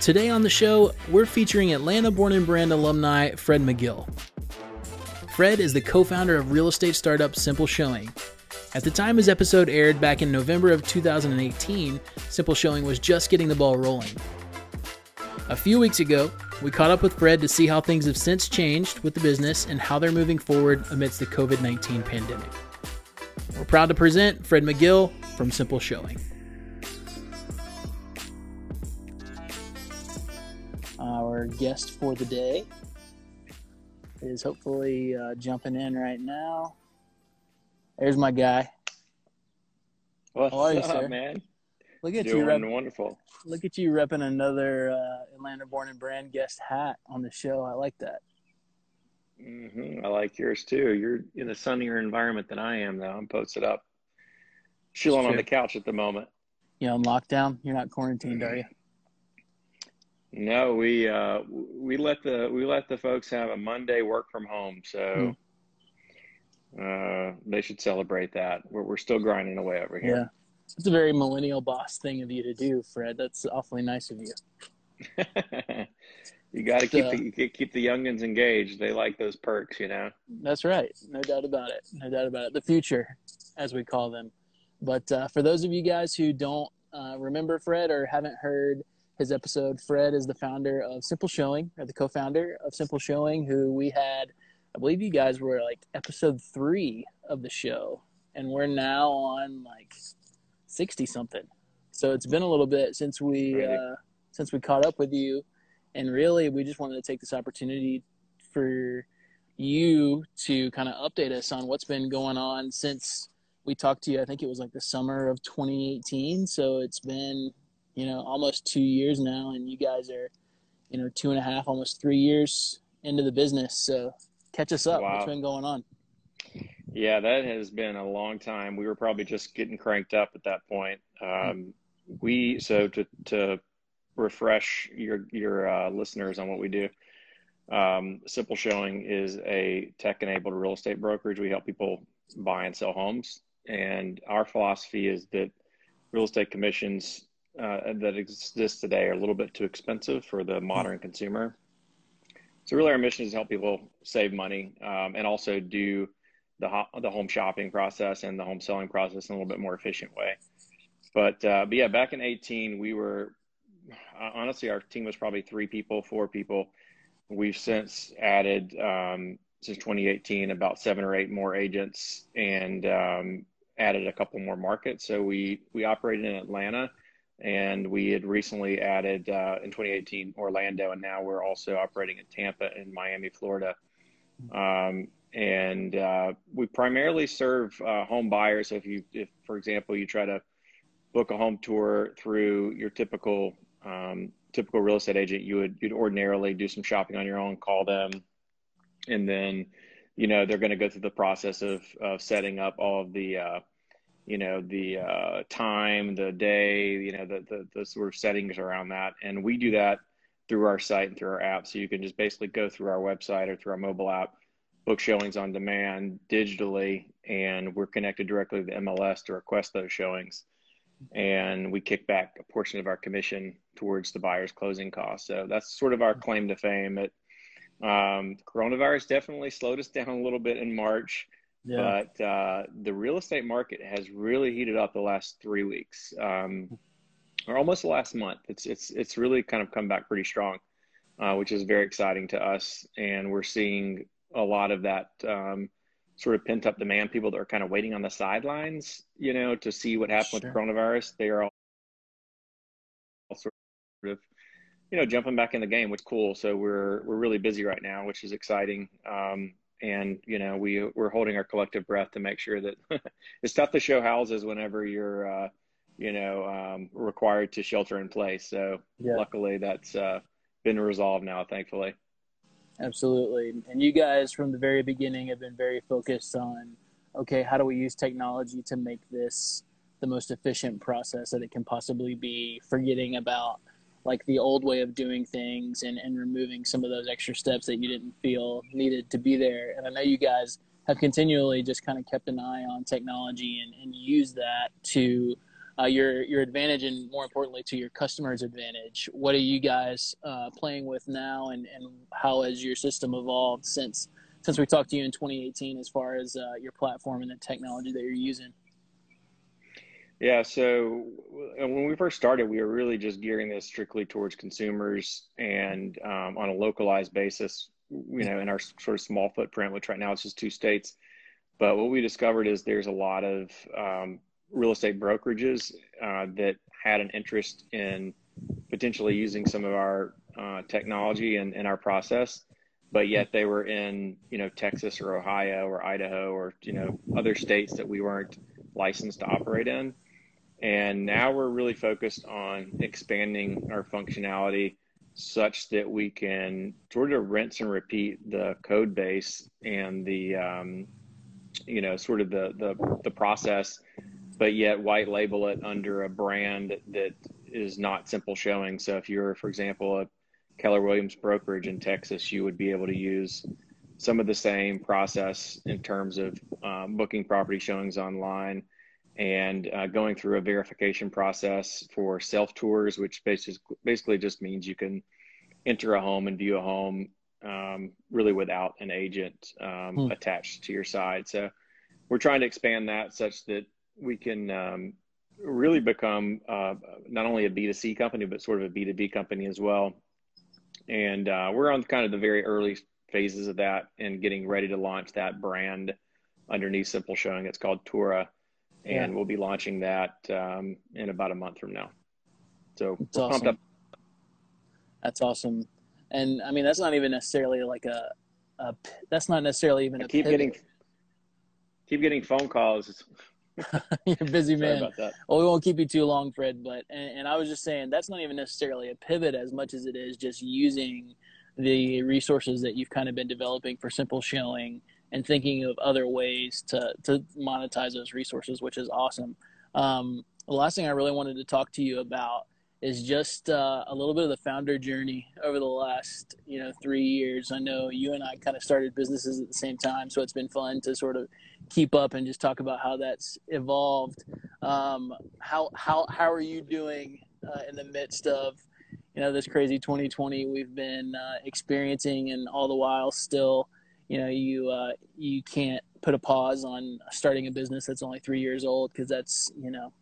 Today on the show, we're featuring Atlanta Born and Brand alumni Fred McGill. Fred is the co founder of real estate startup Simple Showing. At the time his episode aired back in November of 2018, Simple Showing was just getting the ball rolling. A few weeks ago, we caught up with Fred to see how things have since changed with the business and how they're moving forward amidst the COVID 19 pandemic. We're proud to present Fred McGill from Simple Showing. Our guest for the day is hopefully uh, jumping in right now. There's my guy. What's How are you, up, sir? man? Look at Doing you, rep- wonderful. look at you repping another uh, Atlanta Born and Brand guest hat on the show. I like that. hmm I like yours too. You're in a sunnier environment than I am, though. I'm posted up, chilling on the couch at the moment. You know, in lockdown, you're not quarantined, are you? No, we uh, we let the we let the folks have a Monday work from home, so uh, they should celebrate that. We're we're still grinding away over here. Yeah. It's a very millennial boss thing of you to do, Fred. That's awfully nice of you. you got to keep Uh, the keep the youngins engaged. They like those perks, you know. That's right. No doubt about it. No doubt about it. The future, as we call them. But uh, for those of you guys who don't uh, remember Fred or haven't heard his episode, Fred is the founder of Simple Showing, or the co founder of Simple Showing, who we had, I believe you guys were like episode three of the show. And we're now on like 60 something. So it's been a little bit since we uh, since we caught up with you, and really we just wanted to take this opportunity for you to kind of update us on what's been going on since we talked to you. I think it was like the summer of 2018. So it's been you know almost two years now, and you guys are you know two and a half, almost three years into the business. So catch us up. What's been going on? Yeah, that has been a long time. We were probably just getting cranked up at that point. Um, we so to to refresh your your uh, listeners on what we do. Um, Simple Showing is a tech-enabled real estate brokerage. We help people buy and sell homes, and our philosophy is that real estate commissions uh, that exist today are a little bit too expensive for the modern consumer. So really, our mission is to help people save money um, and also do the ho- the home shopping process and the home selling process in a little bit more efficient way. But uh, but yeah, back in 18, we were uh, honestly our team was probably three people, four people. We've since added um, since 2018 about seven or eight more agents and um, added a couple more markets. So we we operated in Atlanta. And we had recently added uh, in 2018 Orlando, and now we're also operating in Tampa and Miami, Florida. Um, and uh, we primarily serve uh, home buyers. So if you, if for example, you try to book a home tour through your typical um, typical real estate agent, you would you'd ordinarily do some shopping on your own, call them, and then you know they're going to go through the process of of setting up all of the uh, you know the uh, time, the day, you know the, the the sort of settings around that, and we do that through our site and through our app. So you can just basically go through our website or through our mobile app book showings on demand digitally, and we're connected directly to the MLS to request those showings. And we kick back a portion of our commission towards the buyer's closing costs. So that's sort of our claim to fame. It, um, coronavirus definitely slowed us down a little bit in March, but uh, the real estate market has really heated up the last three weeks, um, or almost the last month. It's it's it's really kind of come back pretty strong, uh, which is very exciting to us. And we're seeing a lot of that um, sort of pent up demand. People that are kind of waiting on the sidelines, you know, to see what happened Sure. with coronavirus. They are all sort of, you know, jumping back in the game, which is cool. So we're we're really busy right now, which is exciting. Um, and you know, we we're holding our collective breath to make sure that it's tough to show houses whenever you're, uh, you know, um, required to shelter in place. So Yeah. luckily, that's uh, been resolved now, thankfully. Absolutely. And you guys from the very beginning have been very focused on okay, how do we use technology to make this the most efficient process that it can possibly be, forgetting about like the old way of doing things and, and removing some of those extra steps that you didn't feel needed to be there. And I know you guys have continually just kind of kept an eye on technology and, and use that to uh, your your advantage and more importantly to your customers' advantage. What are you guys uh, playing with now, and, and how has your system evolved since since we talked to you in 2018 as far as uh, your platform and the technology that you're using? Yeah, so when we first started, we were really just gearing this strictly towards consumers and um, on a localized basis, you know, in our sort of small footprint, which right now it's just two states. But what we discovered is there's a lot of um, real estate brokerages uh, that had an interest in potentially using some of our uh, technology and, and our process, but yet they were in, you know, Texas or Ohio or Idaho or, you know, other states that we weren't licensed to operate in. And now we're really focused on expanding our functionality such that we can sort of rinse and repeat the code base and the, um, you know, sort of the, the, the process, but yet white label it under a brand that is not simple showing. So if you're, for example, a Keller Williams brokerage in Texas, you would be able to use some of the same process in terms of um, booking property showings online and uh, going through a verification process for self tours, which basically basically just means you can enter a home and view a home um, really without an agent um, hmm. attached to your side. So we're trying to expand that such that we can um, really become uh, not only a B2C company, but sort of a B2B company as well. And uh, we're on kind of the very early phases of that and getting ready to launch that brand underneath Simple Showing. It's called Tura and yeah. we'll be launching that um, in about a month from now. So that's awesome. That's awesome. And I mean, that's not even necessarily like a, a that's not necessarily even. I keep pivot. getting, keep getting phone calls. You're a busy man. Well, we won't keep you too long, Fred. But and, and I was just saying that's not even necessarily a pivot as much as it is just using the resources that you've kind of been developing for simple showing and thinking of other ways to to monetize those resources, which is awesome. Um, the last thing I really wanted to talk to you about is just uh, a little bit of the founder journey over the last you know three years. I know you and I kind of started businesses at the same time, so it's been fun to sort of keep up and just talk about how that's evolved. Um, how how how are you doing uh, in the midst of you know this crazy 2020 we've been uh, experiencing, and all the while still you know you uh, you can't put a pause on starting a business that's only three years old because that's you know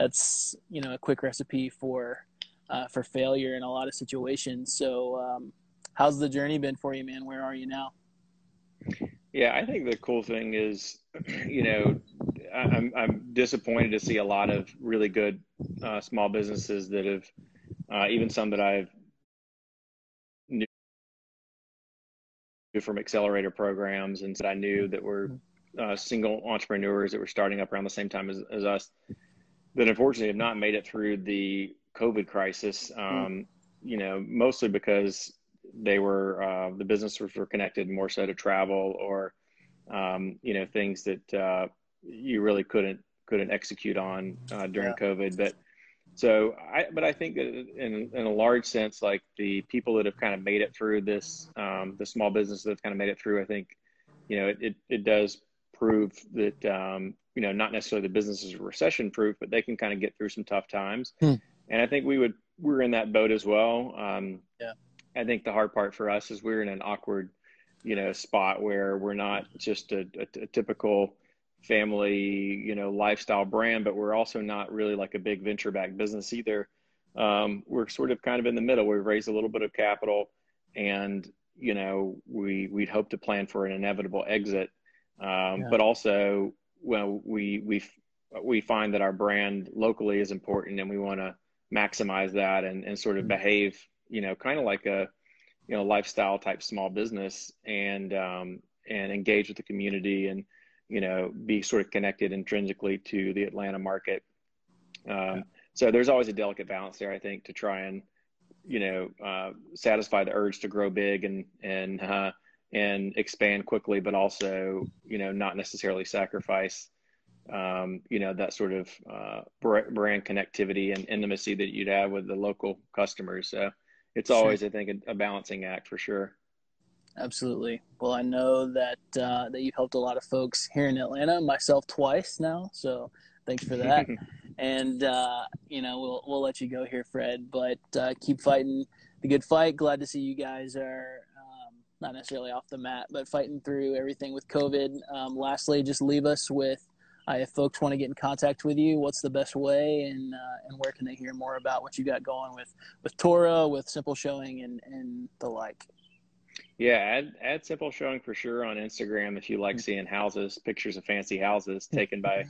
that's you know a quick recipe for uh, for failure in a lot of situations. So, um, how's the journey been for you, man? Where are you now? Yeah, I think the cool thing is, you know, I'm I'm disappointed to see a lot of really good uh, small businesses that have, uh, even some that I've from accelerator programs and that I knew that were uh, single entrepreneurs that were starting up around the same time as, as us that unfortunately have not made it through the COVID crisis. Um. You know, mostly because they were uh, the businesses were connected more so to travel or um, you know things that uh, you really couldn't couldn't execute on uh, during yeah. COVID. But so I, but I think that in, in a large sense, like the people that have kind of made it through this, um, the small businesses that have kind of made it through, I think, you know, it, it, it does prove that, um, you know, not necessarily the businesses are recession proof, but they can kind of get through some tough times. Hmm. And I think we would, we're in that boat as well. Um, yeah. I think the hard part for us is we're in an awkward, you know, spot where we're not just a, a, a typical, family, you know, lifestyle brand, but we're also not really like a big venture backed business either. Um, we're sort of kind of in the middle. We've raised a little bit of capital, and you know, we we'd hope to plan for an inevitable exit, um, yeah. but also, well, we we we find that our brand locally is important, and we want to maximize that and and sort of mm-hmm. behave, you know, kind of like a you know lifestyle type small business, and um, and engage with the community and you know, be sort of connected intrinsically to the Atlanta market. Um, so there's always a delicate balance there, I think, to try and, you know, uh, satisfy the urge to grow big and and uh, and expand quickly, but also, you know, not necessarily sacrifice, um, you know, that sort of uh, brand connectivity and intimacy that you'd have with the local customers. So it's always, sure. I think, a, a, balancing act for sure. Absolutely. Well, I know that uh, that you've helped a lot of folks here in Atlanta, myself twice now. So thanks for that. and uh, you know, we'll we'll let you go here, Fred. But uh, keep fighting the good fight. Glad to see you guys are not necessarily off the mat, but fighting through everything with COVID. Um, lastly, just leave us with uh, if folks want to get in contact with you, what's the best way, and uh, and where can they hear more about what you got going with with Tura, with Simple Showing, and and the like. Yeah, add add Simple Showing for sure on Instagram if you like seeing houses, pictures of fancy houses taken by.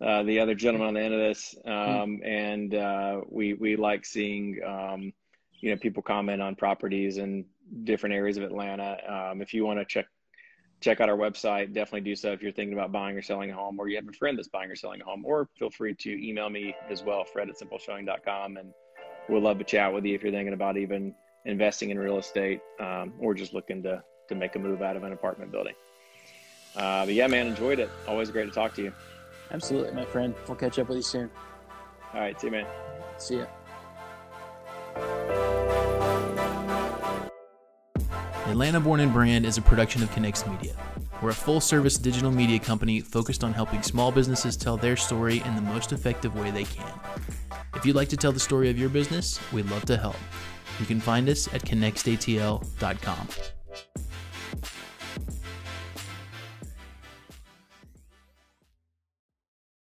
Uh, the other gentleman on the end of this, um, and uh, we we like seeing um, you know people comment on properties and different areas of Atlanta. Um, if you want to check check out our website, definitely do so if you're thinking about buying or selling a home, or you have a friend that's buying or selling a home, or feel free to email me as well, Fred at simpleshowing.com, and we'll love to chat with you if you're thinking about even investing in real estate um, or just looking to to make a move out of an apartment building. Uh, but yeah, man, enjoyed it. Always great to talk to you. Absolutely, my friend. We'll catch up with you soon. All right, see you, man. See ya. Atlanta Born and Brand is a production of Connext Media. We're a full service digital media company focused on helping small businesses tell their story in the most effective way they can. If you'd like to tell the story of your business, we'd love to help. You can find us at connextatl.com.